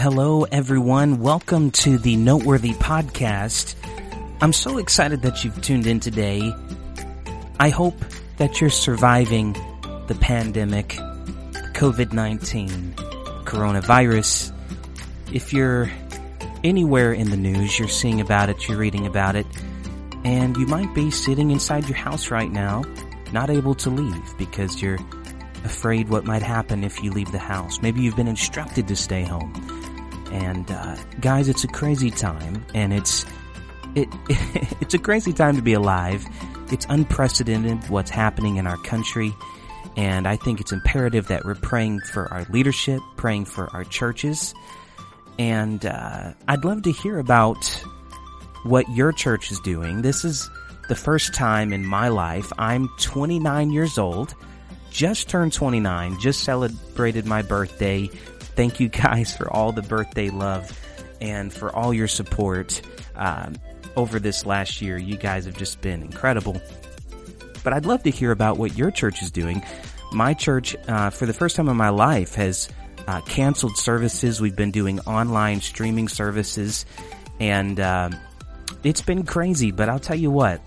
hello, everyone. Welcome to the Noteworthy Podcast. I'm so excited that you've tuned in today. I hope that you're surviving the pandemic, COVID 19, coronavirus. If you're anywhere in the news, you're seeing about it, you're reading about it, and you might be sitting inside your house right now, not able to leave because you're afraid what might happen if you leave the house. Maybe you've been instructed to stay home. And uh, guys, it's a crazy time, and it's it it's a crazy time to be alive. It's unprecedented what's happening in our country, and I think it's imperative that we're praying for our leadership, praying for our churches, and uh, I'd love to hear about what your church is doing. This is the first time in my life. I'm 29 years old just turned 29, just celebrated my birthday. Thank you guys for all the birthday love and for all your support um, over this last year. You guys have just been incredible. But I'd love to hear about what your church is doing. My church, uh, for the first time in my life, has uh, canceled services. We've been doing online streaming services, and uh, it's been crazy. But I'll tell you what,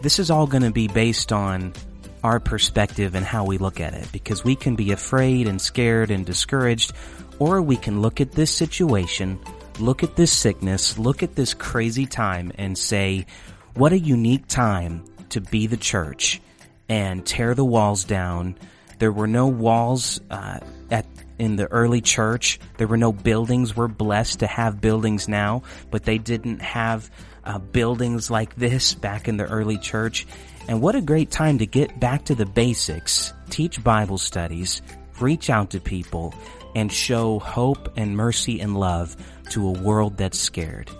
this is all going to be based on our perspective and how we look at it because we can be afraid and scared and discouraged or we can look at this situation, look at this sickness, look at this crazy time and say, what a unique time to be the church and tear the walls down. There were no walls uh, at in the early church. There were no buildings. We're blessed to have buildings now, but they didn't have uh, buildings like this back in the early church. And what a great time to get back to the basics, teach Bible studies, reach out to people, and show hope and mercy and love to a world that's scared.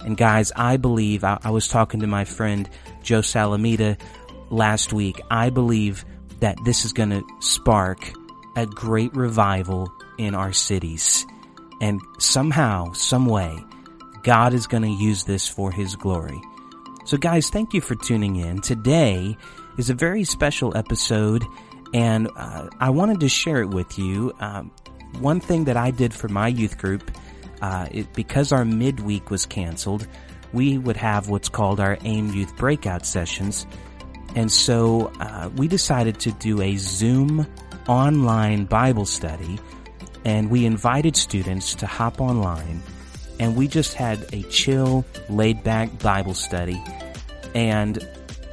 And guys, I believe, I, I was talking to my friend Joe Salamita last week. I believe that this is going to spark a great revival in our cities. And somehow, some way, God is going to use this for His glory. So, guys, thank you for tuning in. Today is a very special episode, and uh, I wanted to share it with you. Um, one thing that I did for my youth group, uh, it, because our midweek was canceled, we would have what's called our AIM Youth Breakout sessions. And so uh, we decided to do a Zoom online Bible study, and we invited students to hop online and we just had a chill, laid back Bible study. And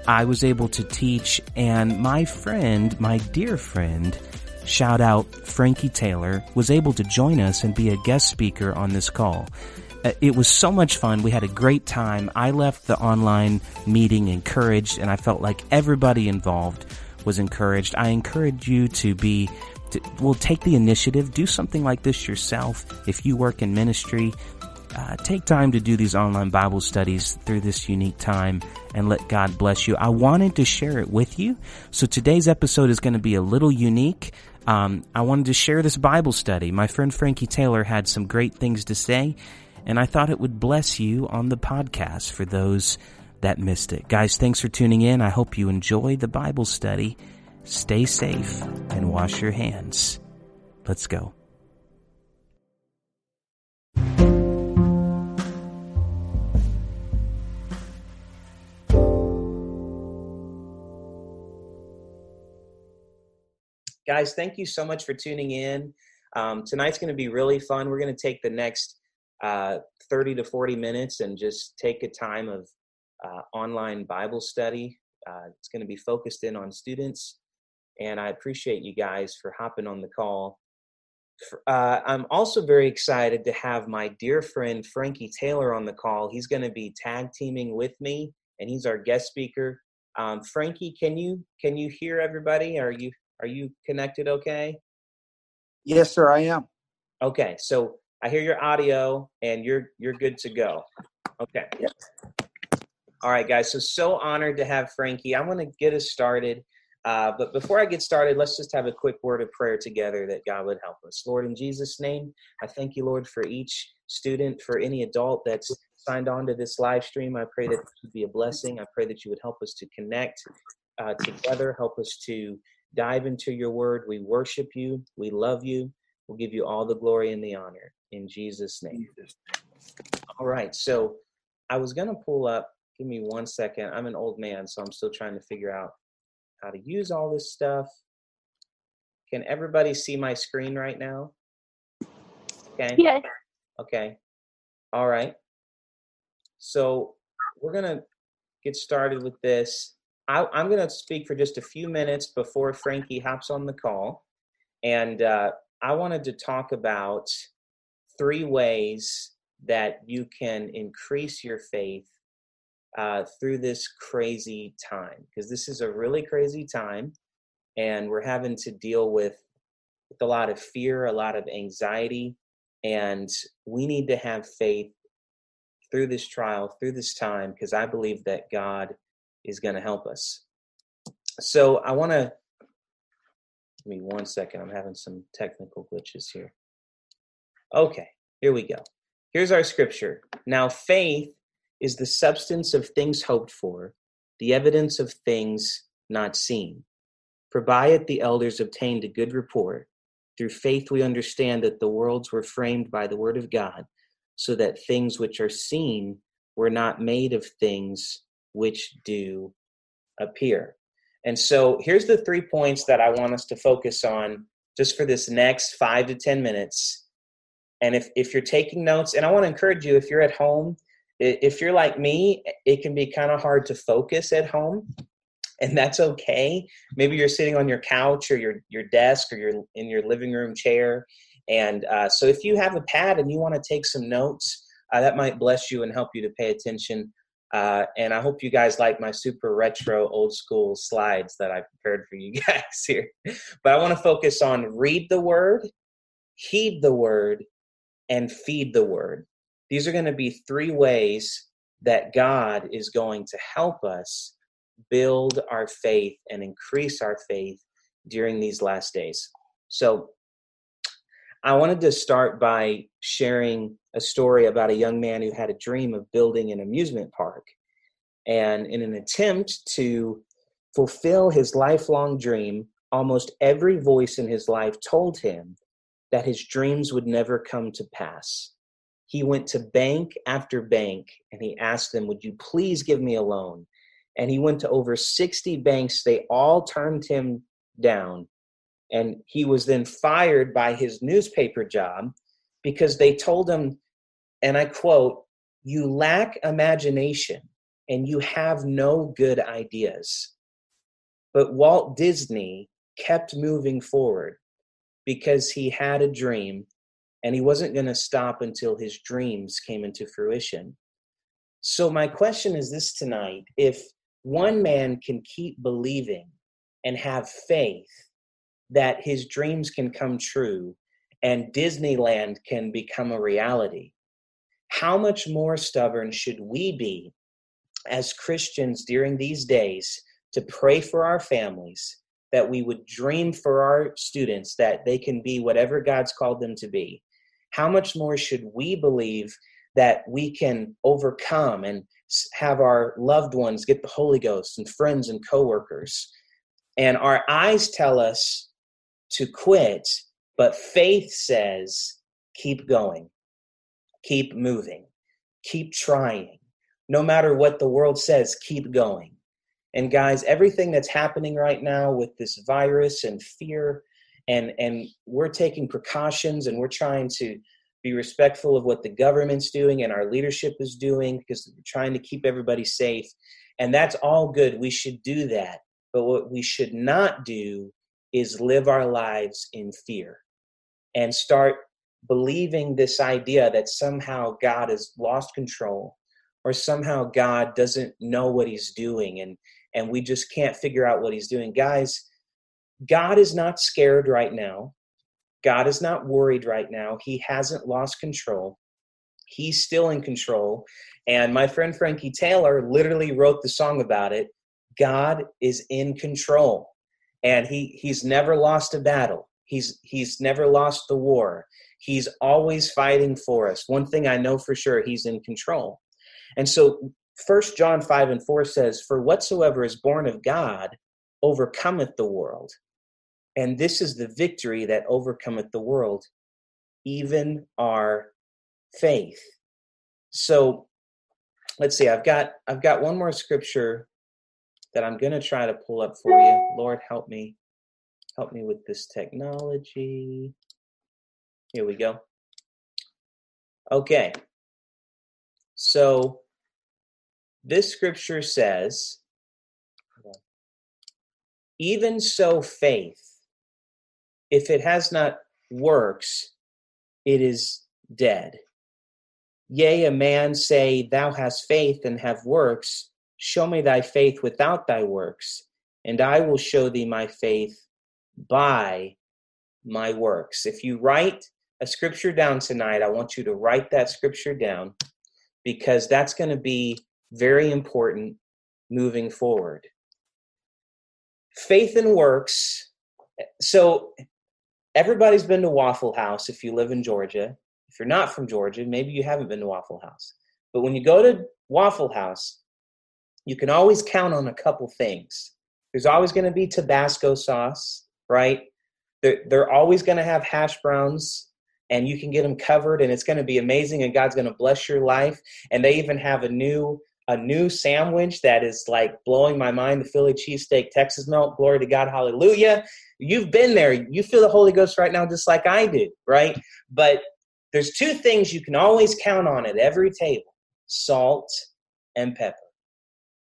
I was able to teach, and my friend, my dear friend, shout out Frankie Taylor, was able to join us and be a guest speaker on this call. Uh, it was so much fun. We had a great time. I left the online meeting encouraged, and I felt like everybody involved was encouraged. I encourage you to be to, well, take the initiative. Do something like this yourself. If you work in ministry, uh, take time to do these online Bible studies through this unique time and let God bless you. I wanted to share it with you. So today's episode is going to be a little unique. Um, I wanted to share this Bible study. My friend Frankie Taylor had some great things to say, and I thought it would bless you on the podcast for those that missed it. Guys, thanks for tuning in. I hope you enjoy the Bible study. Stay safe and wash your hands. Let's go. Guys, thank you so much for tuning in. Um, tonight's going to be really fun. We're going to take the next uh, 30 to 40 minutes and just take a time of uh, online Bible study. Uh, it's going to be focused in on students. And I appreciate you guys for hopping on the call. Uh, I'm also very excited to have my dear friend Frankie Taylor on the call. He's going to be tag teaming with me, and he's our guest speaker. Um, Frankie, can you can you hear everybody? Are you are you connected okay? Yes, sir, I am. Okay, so I hear your audio and you're you're good to go. Okay. Yep. All right, guys. So so honored to have Frankie. I want to get us started. Uh, but before I get started, let's just have a quick word of prayer together that God would help us. Lord, in Jesus' name, I thank you, Lord, for each student, for any adult that's signed on to this live stream. I pray that it would be a blessing. I pray that you would help us to connect uh, together, help us to dive into your word. We worship you. We love you. We'll give you all the glory and the honor in Jesus' name. All right. So I was going to pull up, give me one second. I'm an old man, so I'm still trying to figure out how to use all this stuff. Can everybody see my screen right now? Okay. Yes. Okay. All right. So we're going to get started with this. I, am going to speak for just a few minutes before Frankie hops on the call. And uh, I wanted to talk about three ways that you can increase your faith uh, through this crazy time. Because this is a really crazy time, and we're having to deal with, with a lot of fear, a lot of anxiety, and we need to have faith through this trial, through this time, because I believe that God is going to help us. So I want to give me one second. I'm having some technical glitches here. Okay, here we go. Here's our scripture. Now, faith is the substance of things hoped for, the evidence of things not seen. For by it the elders obtained a good report. Through faith we understand that the worlds were framed by the word of God, so that things which are seen were not made of things which do appear. And so here's the three points that I want us to focus on just for this next five to 10 minutes. And if, if you're taking notes, and I want to encourage you, if you're at home, if you're like me, it can be kind of hard to focus at home, and that's okay. Maybe you're sitting on your couch or your, your desk or you're in your living room chair. And uh, so if you have a pad and you want to take some notes, uh, that might bless you and help you to pay attention. Uh, and I hope you guys like my super retro old school slides that I prepared for you guys here. But I want to focus on read the word, heed the word, and feed the word. These are going to be three ways that God is going to help us build our faith and increase our faith during these last days. So I wanted to start by sharing a story about a young man who had a dream of building an amusement park. And in an attempt to fulfill his lifelong dream, almost every voice in his life told him that his dreams would never come to pass. He went to bank after bank and he asked them, Would you please give me a loan? And he went to over 60 banks. They all turned him down and he was then fired by his newspaper job because they told him, and I quote, You lack imagination and you have no good ideas. But Walt Disney kept moving forward because he had a dream and he wasn't going to stop until his dreams came into fruition. So, my question is this tonight if one man can keep believing and have faith that his dreams can come true and Disneyland can become a reality. How much more stubborn should we be as Christians during these days to pray for our families, that we would dream for our students that they can be whatever God's called them to be? How much more should we believe that we can overcome and have our loved ones get the Holy Ghost and friends and coworkers? And our eyes tell us to quit, but faith says, keep going, keep moving, keep trying. No matter what the world says, keep going. And guys, everything that's happening right now with this virus and fear, and and we're taking precautions and we're trying to be respectful of what the government's doing and our leadership is doing because we're trying to keep everybody safe. And that's all good. We should do that. But what we should not do is live our lives in fear and start believing this idea that somehow God has lost control or somehow God doesn't know what he's doing and and we just can't figure out what he's doing. Guys, God is not scared right now. God is not worried right now. He hasn't lost control. He's still in control. And my friend Frankie Taylor literally wrote the song about it. God is in control and he he's never lost a battle. He's he's never lost the war. He's always fighting for us. One thing i know for sure he's in control. And so first john 5 and 4 says for whatsoever is born of god overcometh the world. And this is the victory that overcometh the world even our faith. So let's see, I've got I've got one more scripture that I'm going to try to pull up for you. Lord, help me. Help me with this technology. Here we go. Okay. So this scripture says, even so, faith, if it has not works, it is dead. Yea, a man say, Thou hast faith and have works. Show me thy faith without thy works, and I will show thee my faith by my works. If you write a scripture down tonight, I want you to write that scripture down because that's going to be very important moving forward. Faith and works. So, everybody's been to Waffle House if you live in Georgia. If you're not from Georgia, maybe you haven't been to Waffle House. But when you go to Waffle House, you can always count on a couple things. There's always going to be Tabasco sauce, right? They're, they're always going to have hash browns and you can get them covered and it's going to be amazing and God's going to bless your life. And they even have a new a new sandwich that is like blowing my mind the Philly cheesesteak Texas melt. Glory to God, hallelujah. You've been there. You feel the Holy Ghost right now just like I do, right? But there's two things you can always count on at every table salt and pepper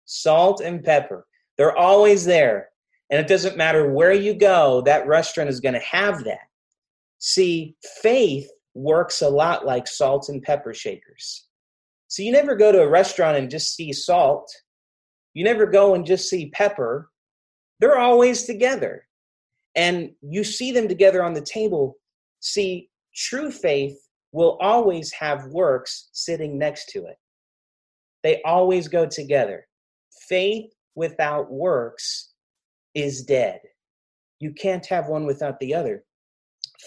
salt and pepper. They're always there. And it doesn't matter where you go, that restaurant is going to have that. See, faith works a lot like salt and pepper shakers. So you never go to a restaurant and just see salt. You never go and just see pepper. They're always together. And you see them together on the table. See, true faith will always have works sitting next to it. They always go together faith without works is dead. You can't have one without the other.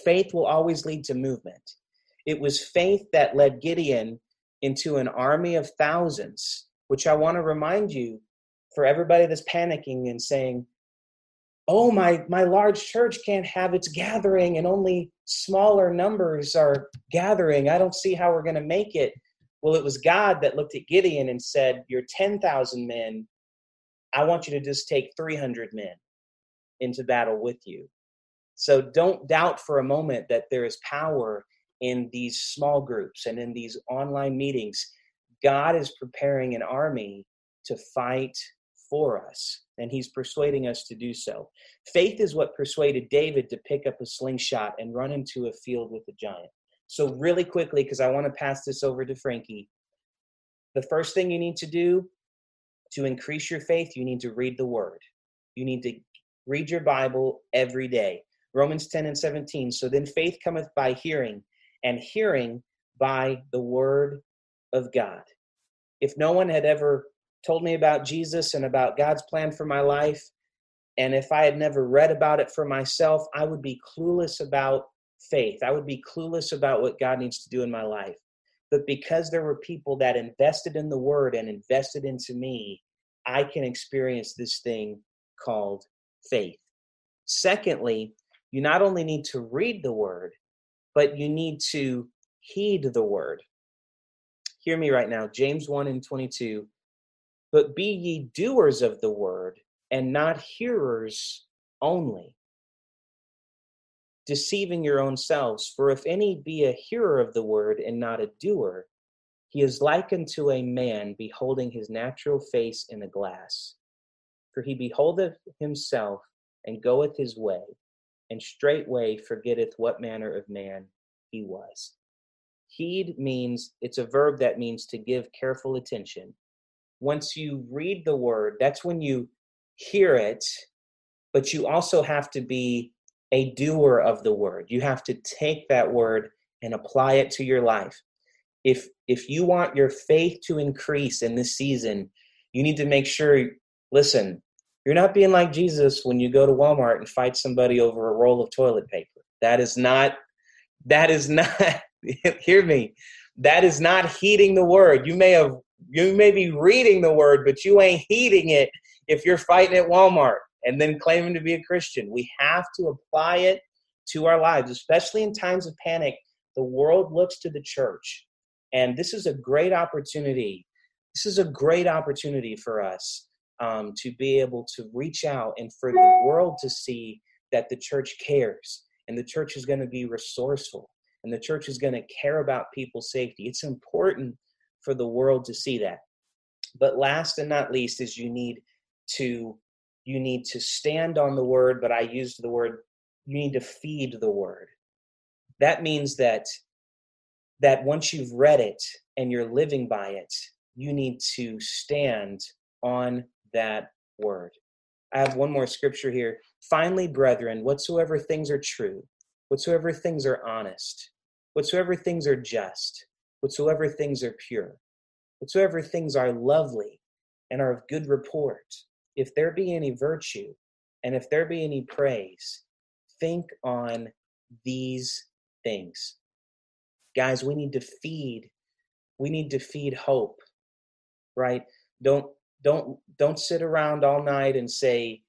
Faith will always lead to movement. It was faith that led Gideon into an army of thousands, which I want to remind you for everybody that's panicking and saying, oh my my large church can't have its gathering and only smaller numbers are gathering i don't see how we're going to make it well, it was God that looked at Gideon and said, You're 10,000 men. I want you to just take 300 men into battle with you. So don't doubt for a moment that there is power in these small groups and in these online meetings. God is preparing an army to fight for us, and He's persuading us to do so. Faith is what persuaded David to pick up a slingshot and run into a field with a giant. So, really quickly, because I want to pass this over to Frankie, the first thing you need to do to increase your faith, you need to read the word. You need to read your Bible every day. Romans 10 and 17. So then faith cometh by hearing, and hearing by the word of God. If no one had ever told me about Jesus and about God's plan for my life, and if I had never read about it for myself, I would be clueless about faith. I would be clueless about what God needs to do in my life. But because there were people that invested in the word and invested into me, I can experience this thing called faith. Secondly, you not only need to read the word, but you need to heed the word. Hear me right now, James 1 and 22. But be ye doers of the word and not hearers only, deceiving your own selves. For if any be a hearer of the word and not a doer, he is like unto a man beholding his natural face in a glass. For he beholdeth himself and goeth his way, and straightway forgetteth what manner of man he was. Heed means it's a verb that means to give careful attention. Once you read the word, that's when you hear it, but you also have to be a doer of the word. You have to take that word and apply it to your life. If if you want your faith to increase in this season, you need to make sure listen, you're not being like Jesus when you go to Walmart and fight somebody over a roll of toilet paper. That is not that is not hear me. That is not heeding the word. You may have you may be reading the word, but you ain't heeding it if you're fighting at Walmart and then claiming to be a Christian. We have to apply it to our lives, especially in times of panic. The world looks to the church. And this is a great opportunity. This is a great opportunity for us um, to be able to reach out and for the world to see that the church cares and the church is going to be resourceful and the church is going to care about people's safety. It's important for the world to see that. But last and not least is you need to you need to stand on the word, but I used the word you need to feed the word. That means that that once you've read it and you're living by it, you need to stand on that word. I have one more scripture here. Finally, brethren, whatsoever things are true, whatsoever things are honest, whatsoever things are just, whatsoever things are pure, whatsoever things are lovely and are of good report, if there be any virtue and if there be any praise, think on these things. Guys, we need to feed. We need to feed hope, right? Don't don't don't sit around all night and say,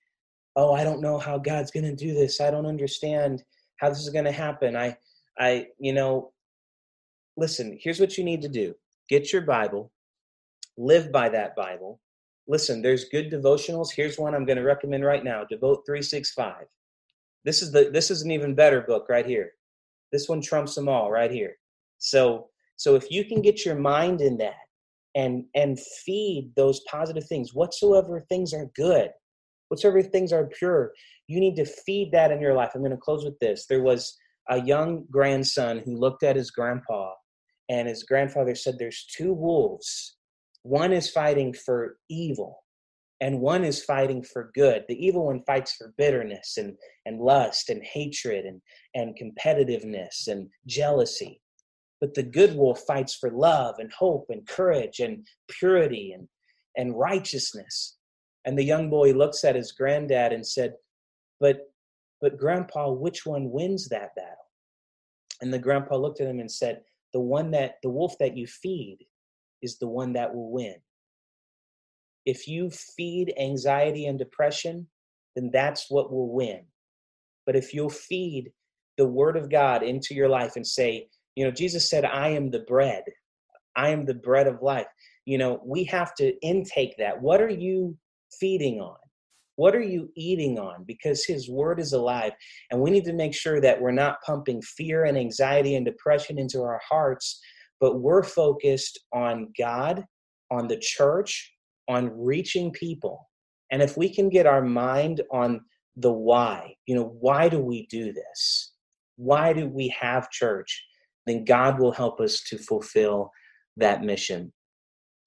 "Oh, I don't know how God's going to do this. I don't understand how this is going to happen." I I you know, listen, here's what you need to do. Get your Bible, live by that Bible. Listen, there's good devotionals. Here's one I'm going to recommend right now, Devote 365. This is the this is an even better book right here. This one trumps them all right here. So so if you can get your mind in that and and feed those positive things whatsoever things are good whatsoever things are pure you need to feed that in your life i'm going to close with this there was a young grandson who looked at his grandpa and his grandfather said there's two wolves one is fighting for evil and one is fighting for good the evil one fights for bitterness and and lust and hatred and and competitiveness and jealousy but the good wolf fights for love and hope and courage and purity and, and righteousness. And the young boy looks at his granddad and said, But but grandpa, which one wins that battle? And the grandpa looked at him and said, The one that the wolf that you feed is the one that will win. If you feed anxiety and depression, then that's what will win. But if you'll feed the word of God into your life and say, you know, Jesus said, I am the bread. I am the bread of life. You know, we have to intake that. What are you feeding on? What are you eating on? Because His Word is alive. And we need to make sure that we're not pumping fear and anxiety and depression into our hearts, but we're focused on God, on the church, on reaching people. And if we can get our mind on the why, you know, why do we do this? Why do we have church? then God will help us to fulfill that mission.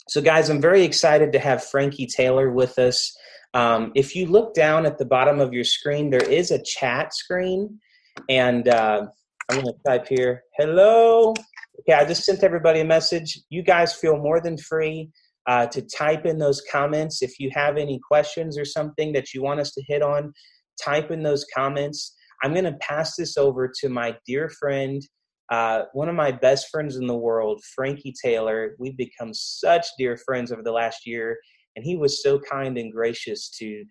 So, guys, I'm very excited to have Frankie Taylor with us. Um, if you look down at the bottom of your screen, there is a chat screen, and uh, I'm going to type here, hello. Okay, I just sent everybody a message. You guys feel more than free uh, to type in those comments. If you have any questions or something that you want us to hit on, type in those comments. I'm going to pass this over to my dear friend uh, one of my best friends in the world, Frankie Taylor, we've become such dear friends over the last year, and he was so kind and gracious to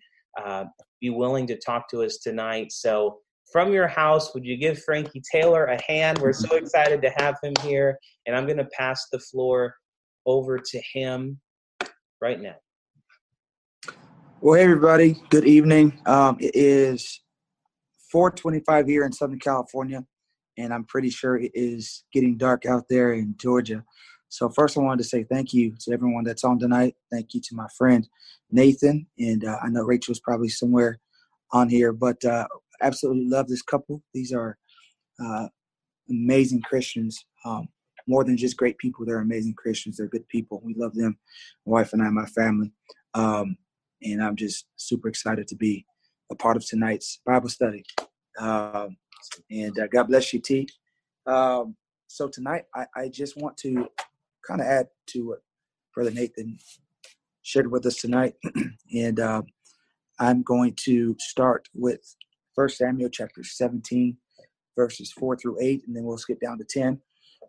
uh, be willing to talk to us tonight. So, from your house, would you give Frankie Taylor a hand? We're so excited to have him here, and I'm going to pass the floor over to him right now. Well, hey everybody, good evening. Um, it is 4:25 here in Southern California and I'm pretty sure it is getting dark out there in Georgia. So first, I wanted to say thank you to everyone that's on tonight. Thank you to my friend Nathan, and uh, I know Rachel's probably somewhere on here, but uh, absolutely love this couple. These are uh, amazing Christians. Um, more than just great people, they're amazing Christians. They're good people. We love them. My wife and I, my family, um, and I'm just super excited to be a part of tonight's Bible study. Um, and uh, God bless you, T. Um, so tonight, I, I just want to kind of add to what Brother Nathan shared with us tonight, and uh, I'm going to start with First Samuel chapter 17, verses four through eight, and then we'll skip down to 10.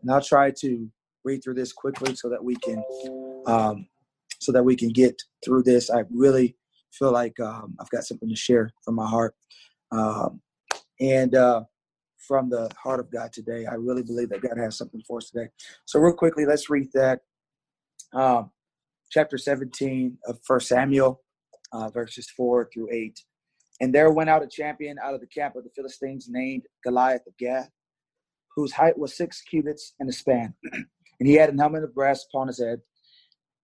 And I'll try to read through this quickly so that we can um, so that we can get through this. I really feel like um, I've got something to share from my heart. Um, and uh, from the heart of God today. I really believe that God has something for us today. So, real quickly, let's read that. Um, chapter 17 of First Samuel, uh, verses 4 through 8. And there went out a champion out of the camp of the Philistines named Goliath of Gath, whose height was six cubits and a span. and he had an helmet of brass upon his head,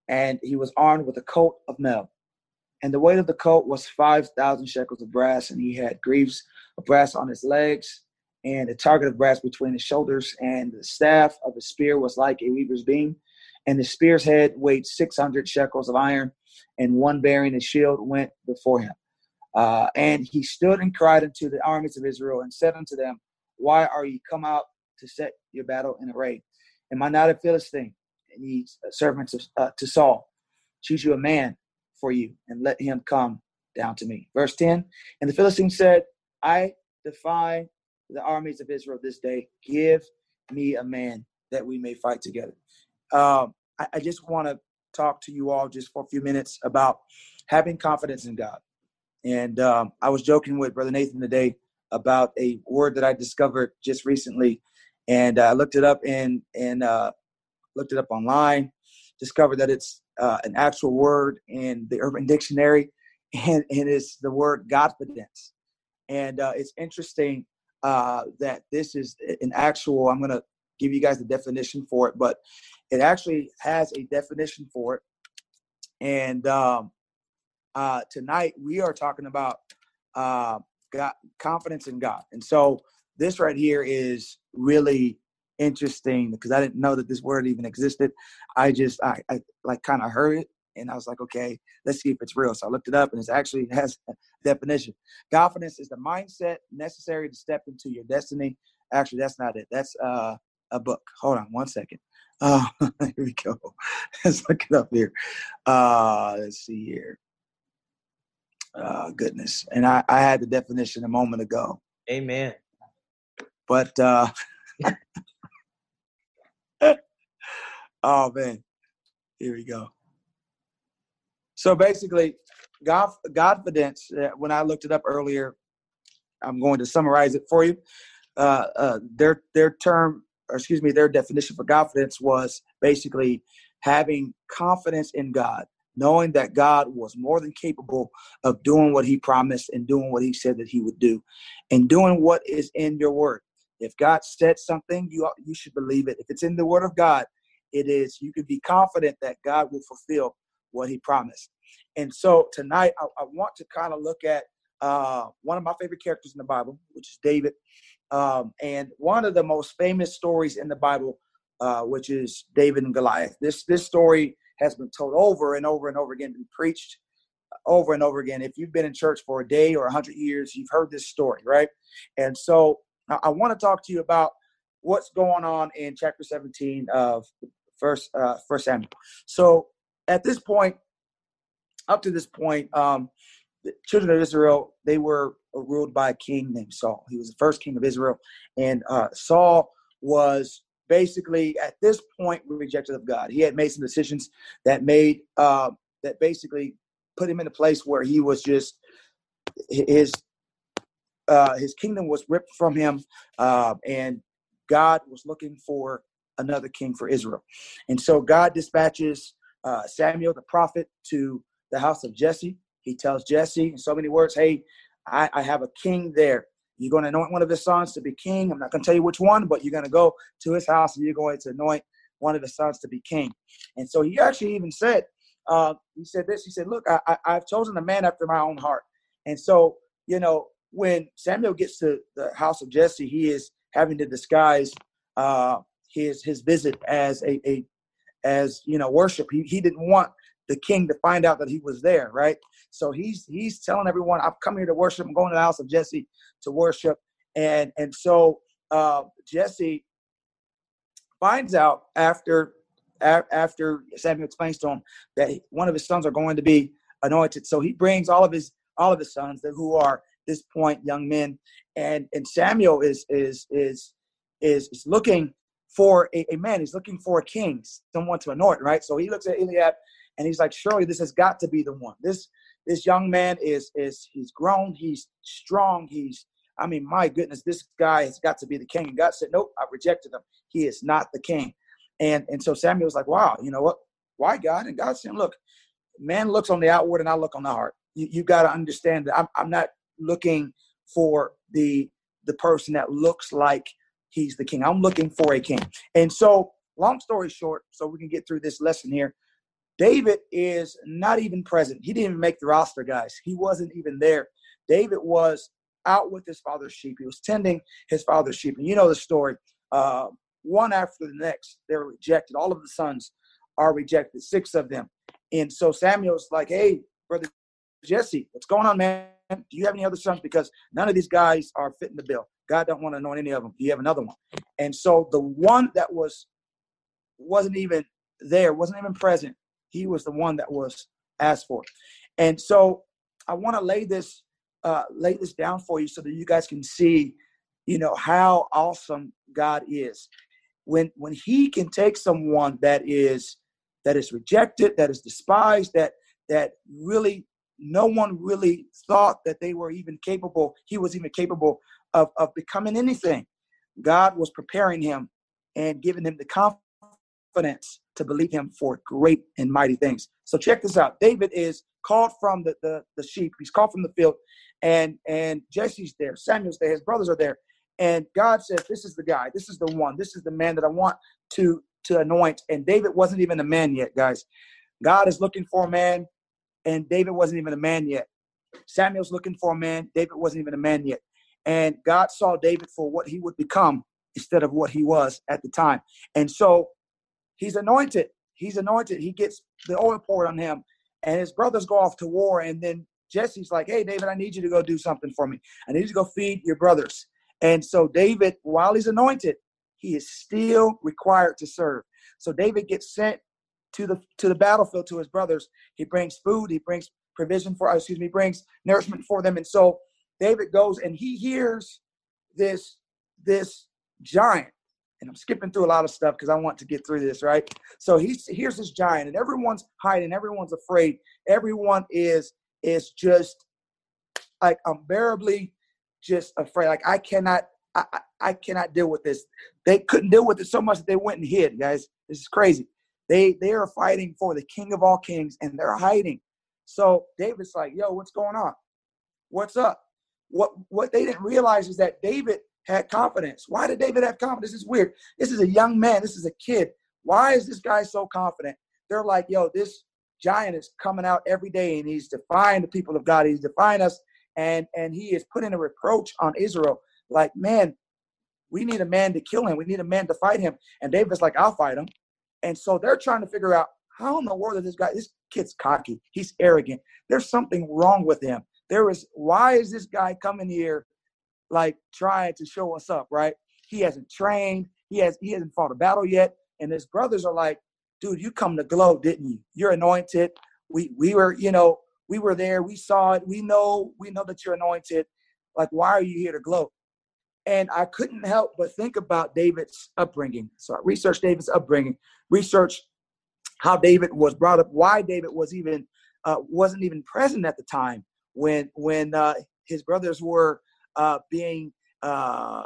and he was armed with a coat of mail. And the weight of the coat was 5,000 shekels of brass, and he had greaves of brass on his legs, and a target of brass between his shoulders, and the staff of his spear was like a weaver's beam, and the spear's head weighed 600 shekels of iron, and one bearing a shield went before him. Uh, and he stood and cried unto the armies of Israel and said unto them, Why are ye come out to set your battle in array? Am I not a Philistine? And ye servants of, uh, to Saul, choose you a man for you and let him come down to me. Verse 10 And the Philistine said, I defy the armies of Israel this day. Give me a man that we may fight together. Um, I, I just want to talk to you all just for a few minutes about having confidence in God. And um, I was joking with Brother Nathan today about a word that I discovered just recently, and I looked it up and and uh, looked it up online. Discovered that it's uh, an actual word in the Urban Dictionary, and, and it's the word Godfidence. And uh, it's interesting uh, that this is an actual. I'm going to give you guys the definition for it, but it actually has a definition for it. And um, uh, tonight we are talking about uh, God, confidence in God. And so this right here is really interesting because I didn't know that this word even existed. I just I, I like kind of heard it and I was like, okay, let's see if it's real. So I looked it up and it actually has a definition. Confidence is the mindset necessary to step into your destiny. Actually, that's not it. That's uh, a book. Hold on one second. Uh, here we go. let's look it up here. Uh, let's see here. Uh, goodness. And I, I had the definition a moment ago. Amen. But uh, oh man, here we go. So basically, God, Godfidence. Uh, when I looked it up earlier, I'm going to summarize it for you. Uh, uh, their their term, or excuse me, their definition for Godfidence was basically having confidence in God, knowing that God was more than capable of doing what He promised and doing what He said that He would do, and doing what is in Your Word. If God said something, you you should believe it. If it's in the Word of God, it is. You can be confident that God will fulfill what He promised. And so tonight, I, I want to kind of look at uh, one of my favorite characters in the Bible, which is David, um, and one of the most famous stories in the Bible, uh, which is David and Goliath. This this story has been told over and over and over again, been preached over and over again. If you've been in church for a day or a hundred years, you've heard this story, right? And so I, I want to talk to you about what's going on in chapter 17 of first uh, first Samuel. So at this point, up to this point, um, the children of Israel they were ruled by a king named Saul. He was the first king of Israel, and uh, Saul was basically at this point rejected of God. He had made some decisions that made uh, that basically put him in a place where he was just his uh, his kingdom was ripped from him, uh, and God was looking for another king for Israel. And so God dispatches uh, Samuel the prophet to the house of Jesse. He tells Jesse in so many words, Hey, I, I have a king there. You're going to anoint one of his sons to be king. I'm not going to tell you which one, but you're going to go to his house and you're going to anoint one of his sons to be king. And so he actually even said, uh, he said this. He said, Look, I, I, I've chosen a man after my own heart. And so, you know, when Samuel gets to the house of Jesse, he is having to disguise uh, his his visit as a, a as you know worship. He he didn't want the king to find out that he was there, right? So he's he's telling everyone, "I've come here to worship. I'm going to the house of Jesse to worship." And and so uh, Jesse finds out after after Samuel explains to him that one of his sons are going to be anointed. So he brings all of his all of his sons that who are this point young men, and and Samuel is is is is, is looking for a, a, man. He's looking for a king, someone to anoint, right? So he looks at Eliab and he's like, surely this has got to be the one. This this young man is is he's grown, he's strong, he's I mean, my goodness, this guy has got to be the king. And God said, Nope, I rejected him. He is not the king. And and so Samuel was like, Wow, you know what? Why God? And God said, Look, man looks on the outward and I look on the heart. You, you got to understand that I'm, I'm not looking for the the person that looks like he's the king. I'm looking for a king. And so, long story short, so we can get through this lesson here. David is not even present. He didn't even make the roster, guys. He wasn't even there. David was out with his father's sheep. He was tending his father's sheep. And you know the story. Uh, one after the next, they're rejected. All of the sons are rejected, six of them. And so Samuel's like, hey, brother Jesse, what's going on, man? Do you have any other sons? Because none of these guys are fitting the bill. God don't want to anoint any of them. Do you have another one? And so the one that was wasn't even there, wasn't even present, he was the one that was asked for. And so I want to lay this uh, lay this down for you so that you guys can see, you know, how awesome God is. When when He can take someone that is that is rejected, that is despised, that that really no one really thought that they were even capable, he was even capable of, of becoming anything. God was preparing him and giving him the confidence to believe him for great and mighty things. So check this out. David is called from the, the, the sheep. He's called from the field. And and Jesse's there. Samuel's there. His brothers are there. And God says, This is the guy. This is the one. This is the man that I want to to anoint. And David wasn't even a man yet, guys. God is looking for a man, and David wasn't even a man yet. Samuel's looking for a man. David wasn't even a man yet. And God saw David for what he would become instead of what he was at the time. And so he's anointed. He's anointed. He gets the oil poured on him. And his brothers go off to war. And then Jesse's like, hey, David, I need you to go do something for me. I need you to go feed your brothers. And so David, while he's anointed, he is still required to serve. So David gets sent to the to the battlefield to his brothers. He brings food, he brings provision for excuse me, brings nourishment for them. And so David goes and he hears this this giant. And I'm skipping through a lot of stuff because I want to get through this, right? So he's here's this giant, and everyone's hiding, everyone's afraid, everyone is is just like unbearably just afraid. Like I cannot I, I cannot deal with this. They couldn't deal with it so much that they went and hid, guys. This is crazy. They they are fighting for the king of all kings and they're hiding. So David's like, yo, what's going on? What's up? What what they didn't realize is that David had confidence. Why did David have confidence? This is weird. This is a young man. This is a kid. Why is this guy so confident? They're like, yo, this giant is coming out every day and he's defying the people of God. He's defying us and and he is putting a reproach on Israel like, man, we need a man to kill him. We need a man to fight him. And David's like, I'll fight him. And so they're trying to figure out how in the world is this guy? This kid's cocky. He's arrogant. There's something wrong with him. There is why is this guy coming here like trying to show us up, right? He hasn't trained, he has he hasn't fought a battle yet. And his brothers are like, dude, you come to glow, didn't you? You're anointed. We we were, you know, we were there, we saw it, we know, we know that you're anointed. Like, why are you here to glow? And I couldn't help but think about David's upbringing. So I researched David's upbringing, researched how David was brought up, why David was even uh, wasn't even present at the time when when uh, his brothers were uh, being uh,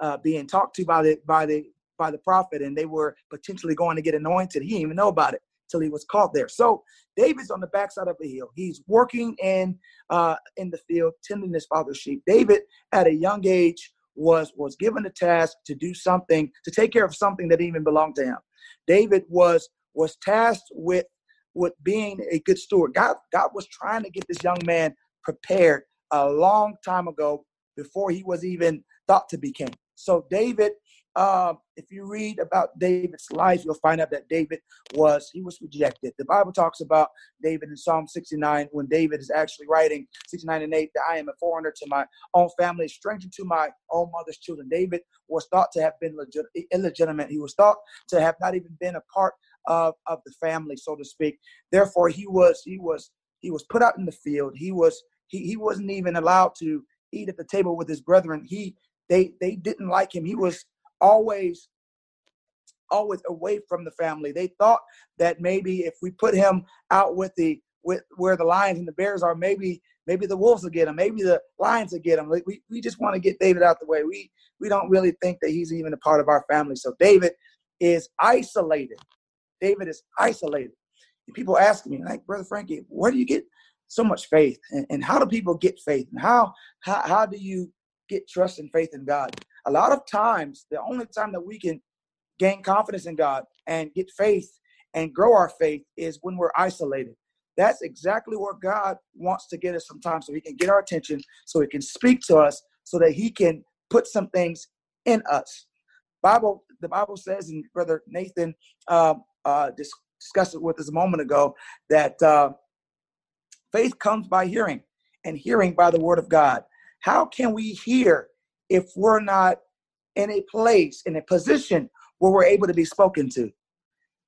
uh, being talked to by the by the by the prophet, and they were potentially going to get anointed. He didn't even know about it till he was caught there. So David's on the backside of a hill. He's working in uh, in the field, tending his father's sheep. David, at a young age, was was given a task to do something to take care of something that even belonged to him david was was tasked with with being a good steward god god was trying to get this young man prepared a long time ago before he was even thought to be king so david uh, if you read about David's life, you'll find out that David was he was rejected. The Bible talks about David in Psalm 69 when David is actually writing 69 and 8 that I am a foreigner to my own family, stranger to my own mother's children. David was thought to have been legit, illegitimate. He was thought to have not even been a part of, of the family, so to speak. Therefore, he was he was he was put out in the field. He was he, he wasn't even allowed to eat at the table with his brethren. He they they didn't like him. He was always always away from the family. They thought that maybe if we put him out with the with where the lions and the bears are. Maybe maybe the wolves will get him. Maybe the lions will get him. We we just want to get David out the way. We we don't really think that he's even a part of our family. So David is isolated. David is isolated. And people ask me, like, Brother Frankie, where do you get so much faith? And, and how do people get faith? And how, how how do you get trust and faith in God? A lot of times, the only time that we can gain confidence in God and get faith and grow our faith is when we're isolated. That's exactly where God wants to get us sometimes so he can get our attention, so he can speak to us, so that he can put some things in us. Bible, the Bible says, and Brother Nathan uh, uh, discussed it with us a moment ago, that uh, faith comes by hearing, and hearing by the word of God. How can we hear if we're not in a place, in a position where we're able to be spoken to?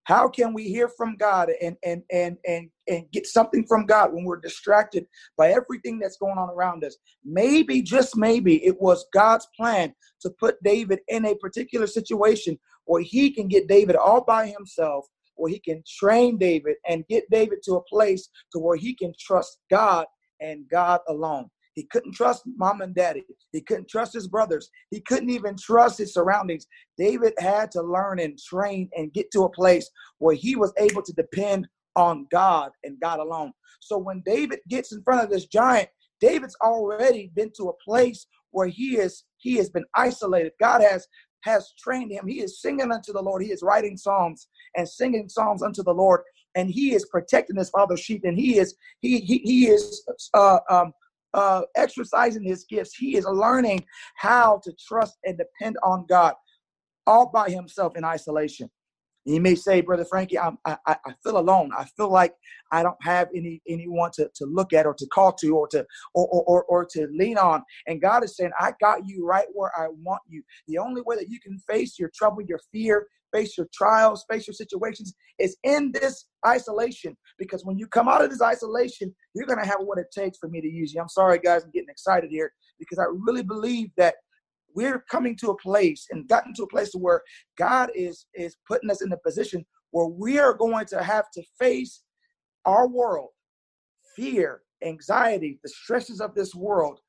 How can we hear from God and and and and and get something from God when we're distracted by everything that's going on around us? Maybe just maybe it was God's plan to put David in a particular situation where he can get David all by himself, where he can train David and get David to a place to where he can trust God and God alone. He couldn't trust mom and daddy. He couldn't trust his brothers. He couldn't even trust his surroundings. David had to learn and train and get to a place where he was able to depend on God and God alone. So when David gets in front of this giant, David's already been to a place where he is he has been isolated. God has has trained him. He is singing unto the Lord. He is writing psalms and singing psalms unto the Lord, and he is protecting his father's sheep. And he is he he, he is uh, um, uh, exercising his gifts. He is learning how to trust and depend on God all by himself in isolation. You may say, Brother Frankie, I'm, I, I feel alone. I feel like I don't have any anyone to, to look at or to call to or to or, or, or, or to lean on. And God is saying, I got you right where I want you. The only way that you can face your trouble, your fear, face your trials, face your situations is in this isolation. Because when you come out of this isolation, you're going to have what it takes for me to use you. I'm sorry, guys, I'm getting excited here because I really believe that we're coming to a place and gotten to a place where God is is putting us in a position where we are going to have to face our world, fear, anxiety, the stresses of this world,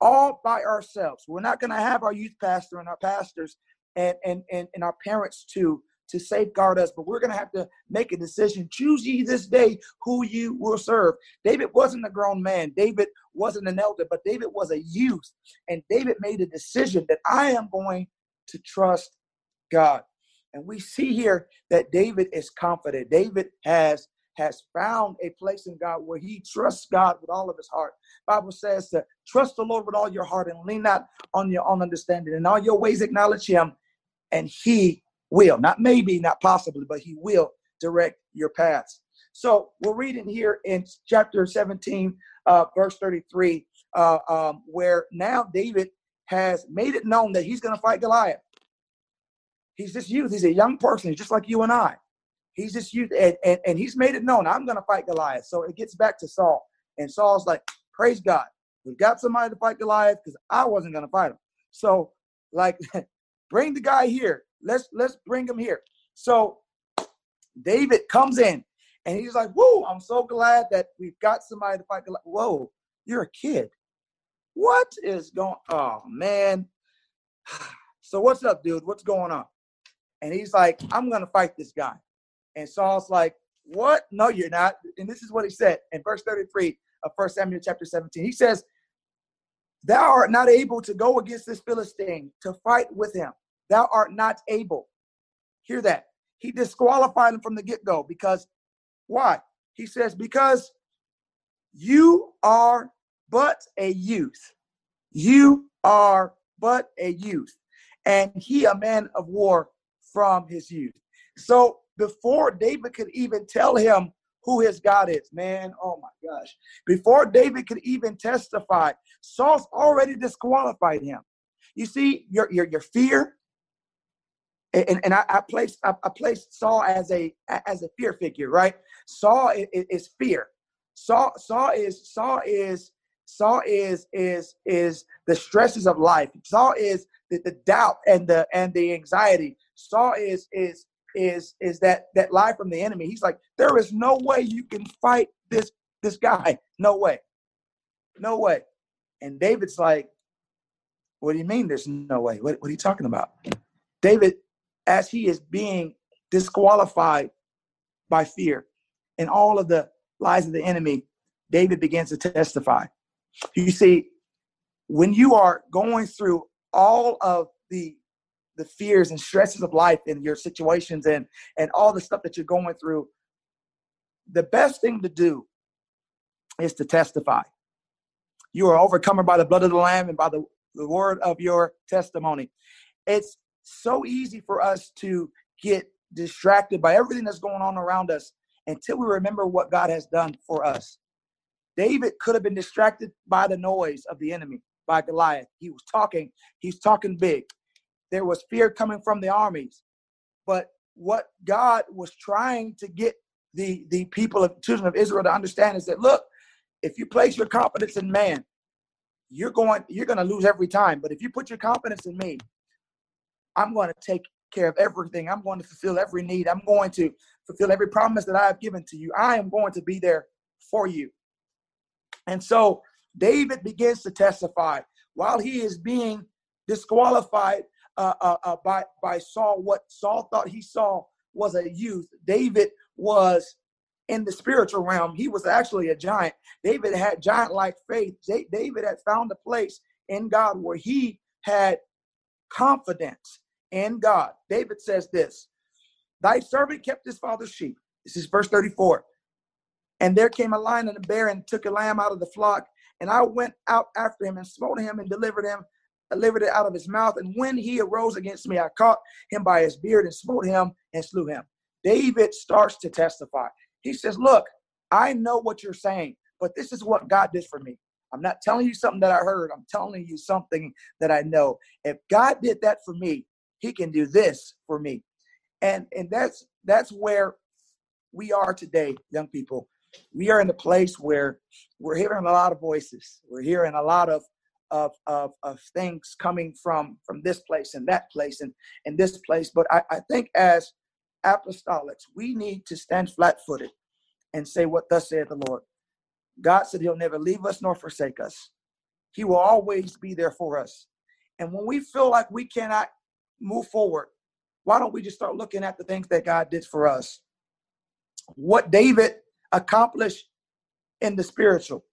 all by ourselves. We're not going to have our youth pastor and our pastors and, and, and, and our parents to, to safeguard us, but we're going to have to make a decision. Choose ye this day who you will serve. David wasn't a grown man. David wasn't an elder, but David was a youth. And David made a decision that I am going to trust God. And we see here that David is confident. David has has found a place in God where he trusts God with all of his heart. Bible says to trust the Lord with all your heart and lean not on your own understanding. In all your ways acknowledge him and he will, not maybe, not possibly, but he will direct your paths. So we're reading here in chapter 17, uh, verse 33, uh, um, where now David has made it known that he's going to fight Goliath. He's this youth. He's a young person. He's just like you and I. He's just youth, and, and, and he's made it known. I'm going to fight Goliath. So it gets back to Saul. And Saul's like, praise God. We've got somebody to fight Goliath because I wasn't going to fight him. So, like, Bring the guy here. Let's let's bring him here. So David comes in and he's like, Whoa, I'm so glad that we've got somebody to fight. Whoa, you're a kid. What is going Oh man. So what's up, dude? What's going on? And he's like, I'm gonna fight this guy. And Saul's like, What? No, you're not. And this is what he said in verse 33 of First Samuel chapter 17. He says, Thou art not able to go against this Philistine to fight with him. Thou art not able. Hear that. He disqualified him from the get go because why? He says, Because you are but a youth. You are but a youth. And he a man of war from his youth. So before David could even tell him who his God is. Man, oh my gosh. Before David could even testify, Saul's already disqualified him. You see, your your, your fear, and, and I, I placed I, I, placed Saul as a as a fear figure, right? Saul is, is fear. Saul Saul is Saul is Saul is is is the stresses of life. Saul is the, the doubt and the and the anxiety. Saul is is is is that that lie from the enemy. He's like, there is no way you can fight this this guy. No way. No way. And David's like, what do you mean there's no way? What, what are you talking about? David, as he is being disqualified by fear and all of the lies of the enemy, David begins to testify. You see, when you are going through all of the the fears and stresses of life and your situations and and all the stuff that you're going through the best thing to do is to testify you are overcome by the blood of the lamb and by the, the word of your testimony it's so easy for us to get distracted by everything that's going on around us until we remember what god has done for us david could have been distracted by the noise of the enemy by goliath he was talking he's talking big there was fear coming from the armies. But what God was trying to get the, the people of children of Israel to understand is that look, if you place your confidence in man, you're going you're going to lose every time. But if you put your confidence in me, I'm going to take care of everything. I'm going to fulfill every need. I'm going to fulfill every promise that I have given to you. I am going to be there for you. And so David begins to testify while he is being disqualified uh, uh, uh, by, by Saul what Saul thought he saw was a youth. David was in the spiritual realm. He was actually a giant. David had giant like faith. David had found a place in God where he had confidence in God. David says this Thy servant kept his father's sheep. This is verse 34. And there came a lion and a bear and took a lamb out of the flock. And I went out after him and smote him and delivered him delivered it out of his mouth. And when he arose against me, I caught him by his beard and smote him and slew him. David starts to testify. He says, Look, I know what you're saying, but this is what God did for me. I'm not telling you something that I heard. I'm telling you something that I know. If God did that for me, he can do this for me. And and that's that's where we are today, young people. We are in a place where we're hearing a lot of voices. We're hearing a lot of of, of, of things coming from from this place and that place and, and this place. But I, I think as apostolics, we need to stand flat footed and say what thus saith the Lord. God said he'll never leave us nor forsake us. He will always be there for us. And when we feel like we cannot move forward, why don't we just start looking at the things that God did for us? What David accomplished in the spiritual,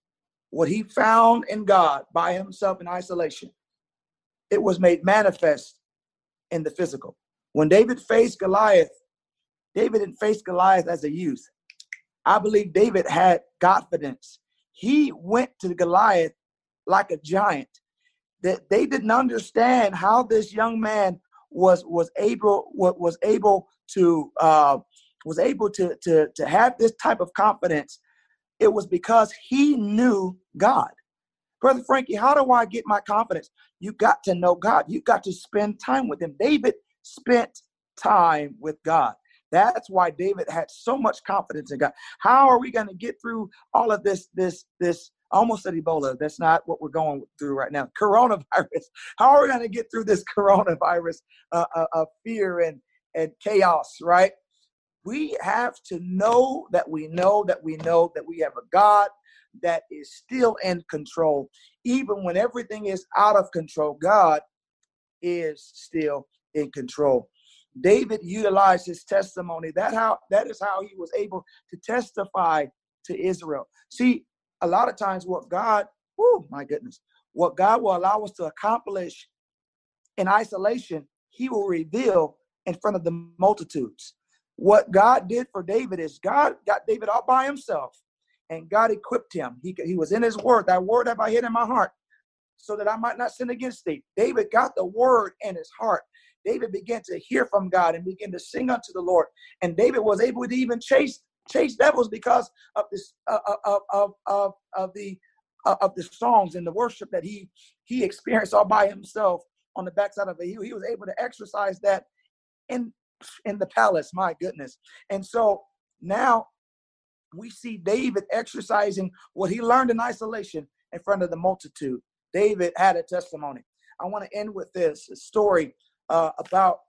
what he found in God by himself in isolation, it was made manifest in the physical. When David faced Goliath, David didn't face Goliath as a youth. I believe David had confidence. He went to Goliath like a giant. That they didn't understand how this young man was was able was able to uh, was able to to to have this type of confidence it was because he knew God. Brother Frankie, how do I get my confidence? You got to know God. You got to spend time with him. David spent time with God. That's why David had so much confidence in God. How are we going to get through all of this, this, this, almost said Ebola. That's not what we're going through right now. Coronavirus. How are we going to get through this coronavirus uh, uh, of fear and, and chaos, right? we have to know that we know that we know that we have a God that is still in control. Even when everything is out of control, God is still in control. David utilized his testimony. That how that is how he was able to testify to Israel. See, a lot of times what God, oh my goodness, what God will allow us to accomplish in isolation, he will reveal in front of the multitudes. What God did for David is God got David all by himself and God equipped him. He, he was in his word. That word have I hid in my heart so that I might not sin against thee. David got the word in his heart. David began to hear from God and began to sing unto the Lord. And David was able to even chase chase devils because of this uh, uh of, of, of, of the uh, of the songs and the worship that he he experienced all by himself on the backside of it. He, he was able to exercise that in in the palace. My goodness. And so now we see David exercising what he learned in isolation in front of the multitude. David had a testimony. I want to end with this story uh, about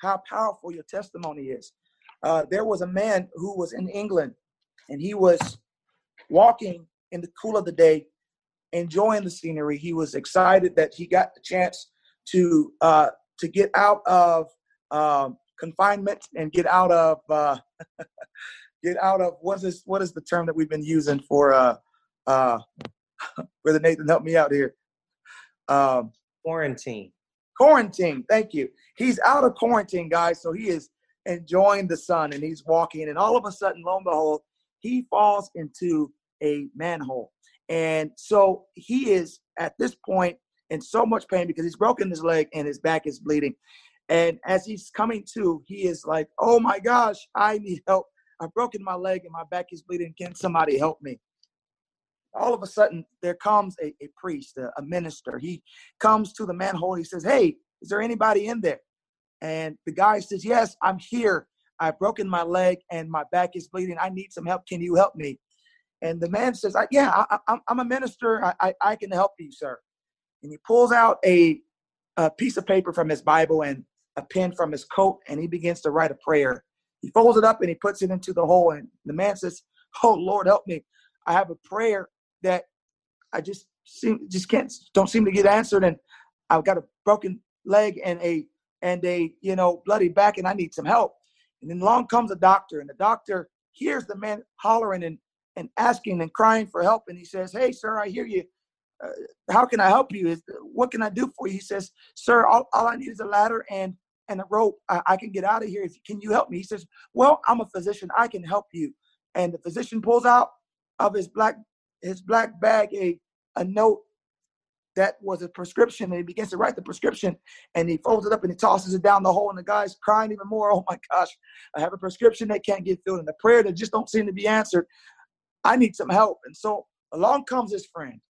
how powerful your testimony is. Uh, there was a man who was in England and he was walking in the cool of the day, enjoying the scenery. He was excited that he got the chance to uh, to get out of um, confinement and get out of uh, get out of what is what is the term that we've been using for uh, uh, brother Nathan help me out here. Um, quarantine. Quarantine. Thank you. He's out of quarantine, guys. So he is enjoying the sun and he's walking, and all of a sudden, lo and behold, he falls into a manhole. And so he is at this point in so much pain because he's broken his leg and his back is bleeding. And as he's coming to, he is like, Oh my gosh, I need help. I've broken my leg and my back is bleeding. Can somebody help me? All of a sudden, there comes a, a priest, a, a minister. He comes to the manhole. He says, Hey, is there anybody in there? And the guy says, Yes, I'm here. I've broken my leg and my back is bleeding. I need some help. Can you help me? And the man says, Yeah, I, am a minister. I, I, I, can help you, sir. And he pulls out a, a piece of paper from his Bible and a pen from his coat and he begins to write a prayer. He folds it up and he puts it into the hole. And the man says, Oh Lord, help me. I have a prayer that I just seem just can't don't seem to get answered. And I've got a broken leg and a and a you know bloody back and I need some help. And then along comes a doctor, and the doctor hears the man hollering and and asking and crying for help. And he says, Hey, sir, I hear you. Uh, how can I help you? Is what can I do for you? He says, Sir, all, all I need is a ladder and and a rope. I, I can get out of here. Can you help me? He says, Well, I'm a physician. I can help you. And the physician pulls out of his black his black bag a a note that was a prescription and he begins to write the prescription and he folds it up and he tosses it down the hole and the guy's crying even more oh my gosh i have a prescription that can't get filled and a prayer that just don't seem to be answered i need some help and so along comes his friend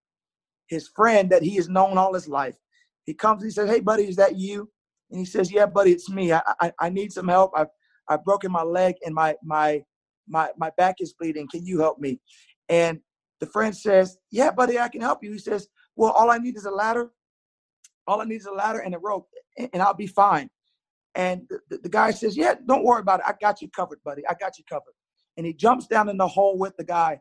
his friend that he has known all his life he comes he says hey buddy is that you and he says, "Yeah, buddy, it's me. I I, I need some help. I've I've broken my leg and my my my my back is bleeding. Can you help me?" And the friend says, "Yeah, buddy, I can help you." He says, "Well, all I need is a ladder. All I need is a ladder and a rope, and I'll be fine." And the, the guy says, "Yeah, don't worry about it. I got you covered, buddy. I got you covered." And he jumps down in the hole with the guy.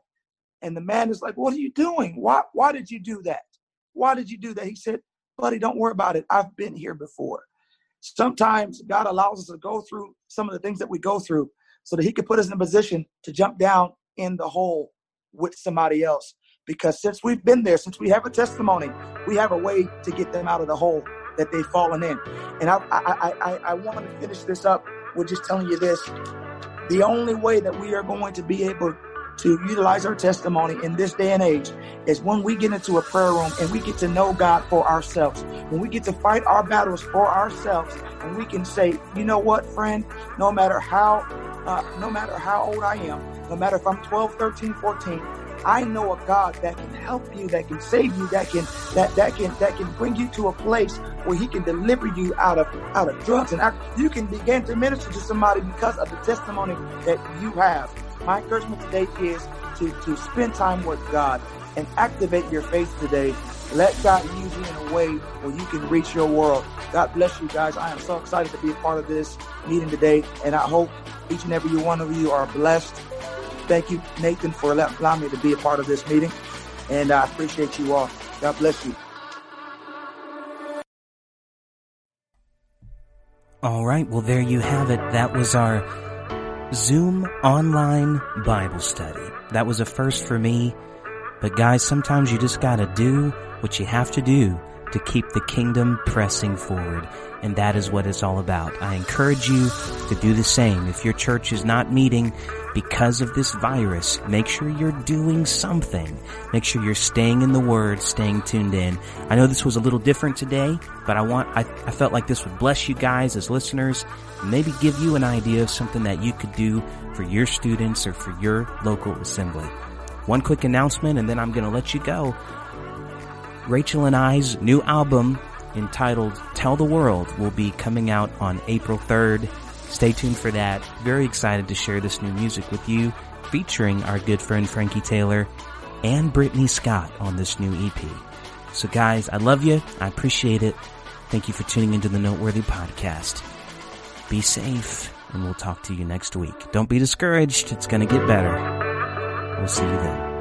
And the man is like, "What are you doing? Why why did you do that? Why did you do that?" He said, "Buddy, don't worry about it. I've been here before." sometimes God allows us to go through some of the things that we go through so that He can put us in a position to jump down in the hole with somebody else. Because since we've been there, since we have a testimony, we have a way to get them out of the hole that they've fallen in. And I, I, I, I want to finish this up with just telling you this. The only way that we are going to be able to utilize our testimony in this day and age is when we get into a prayer room and we get to know God for ourselves. When we get to fight our battles for ourselves and we can say, you know what, friend, no matter how, uh, no matter how old I am, no matter if I'm 12, 13, 14, I know a God that can help you, that can save you, that can that that can that can bring you to a place where He can deliver you out of out of drugs, and you can begin to minister to somebody because of the testimony that you have my encouragement today is to, to spend time with God and activate your faith today. Let God use you in a way where you can reach your world. God bless you guys. I am so excited to be a part of this meeting today, and I hope each and every one of you are blessed. Thank you, Nathan, for allowing me to be a part of this meeting, and I appreciate you all. God bless you. All right. Well, there you have it. That was our Zoom online Bible study. That was a first for me. But guys, sometimes you just gotta do what you have to do to keep the kingdom pressing forward. And that is what it's all about. I encourage you to do the same. If your church is not meeting because of this virus, make sure you're doing something. Make sure you're staying in the word, staying tuned in. I know this was a little different today, but I want, I, I felt like this would bless you guys as listeners, maybe give you an idea of something that you could do for your students or for your local assembly. One quick announcement and then I'm going to let you go. Rachel and I's new album entitled Tell the World will be coming out on April 3rd. Stay tuned for that. Very excited to share this new music with you, featuring our good friend Frankie Taylor and Brittany Scott on this new EP. So guys, I love you. I appreciate it. Thank you for tuning into the Noteworthy Podcast. Be safe, and we'll talk to you next week. Don't be discouraged. It's going to get better. We'll see you then.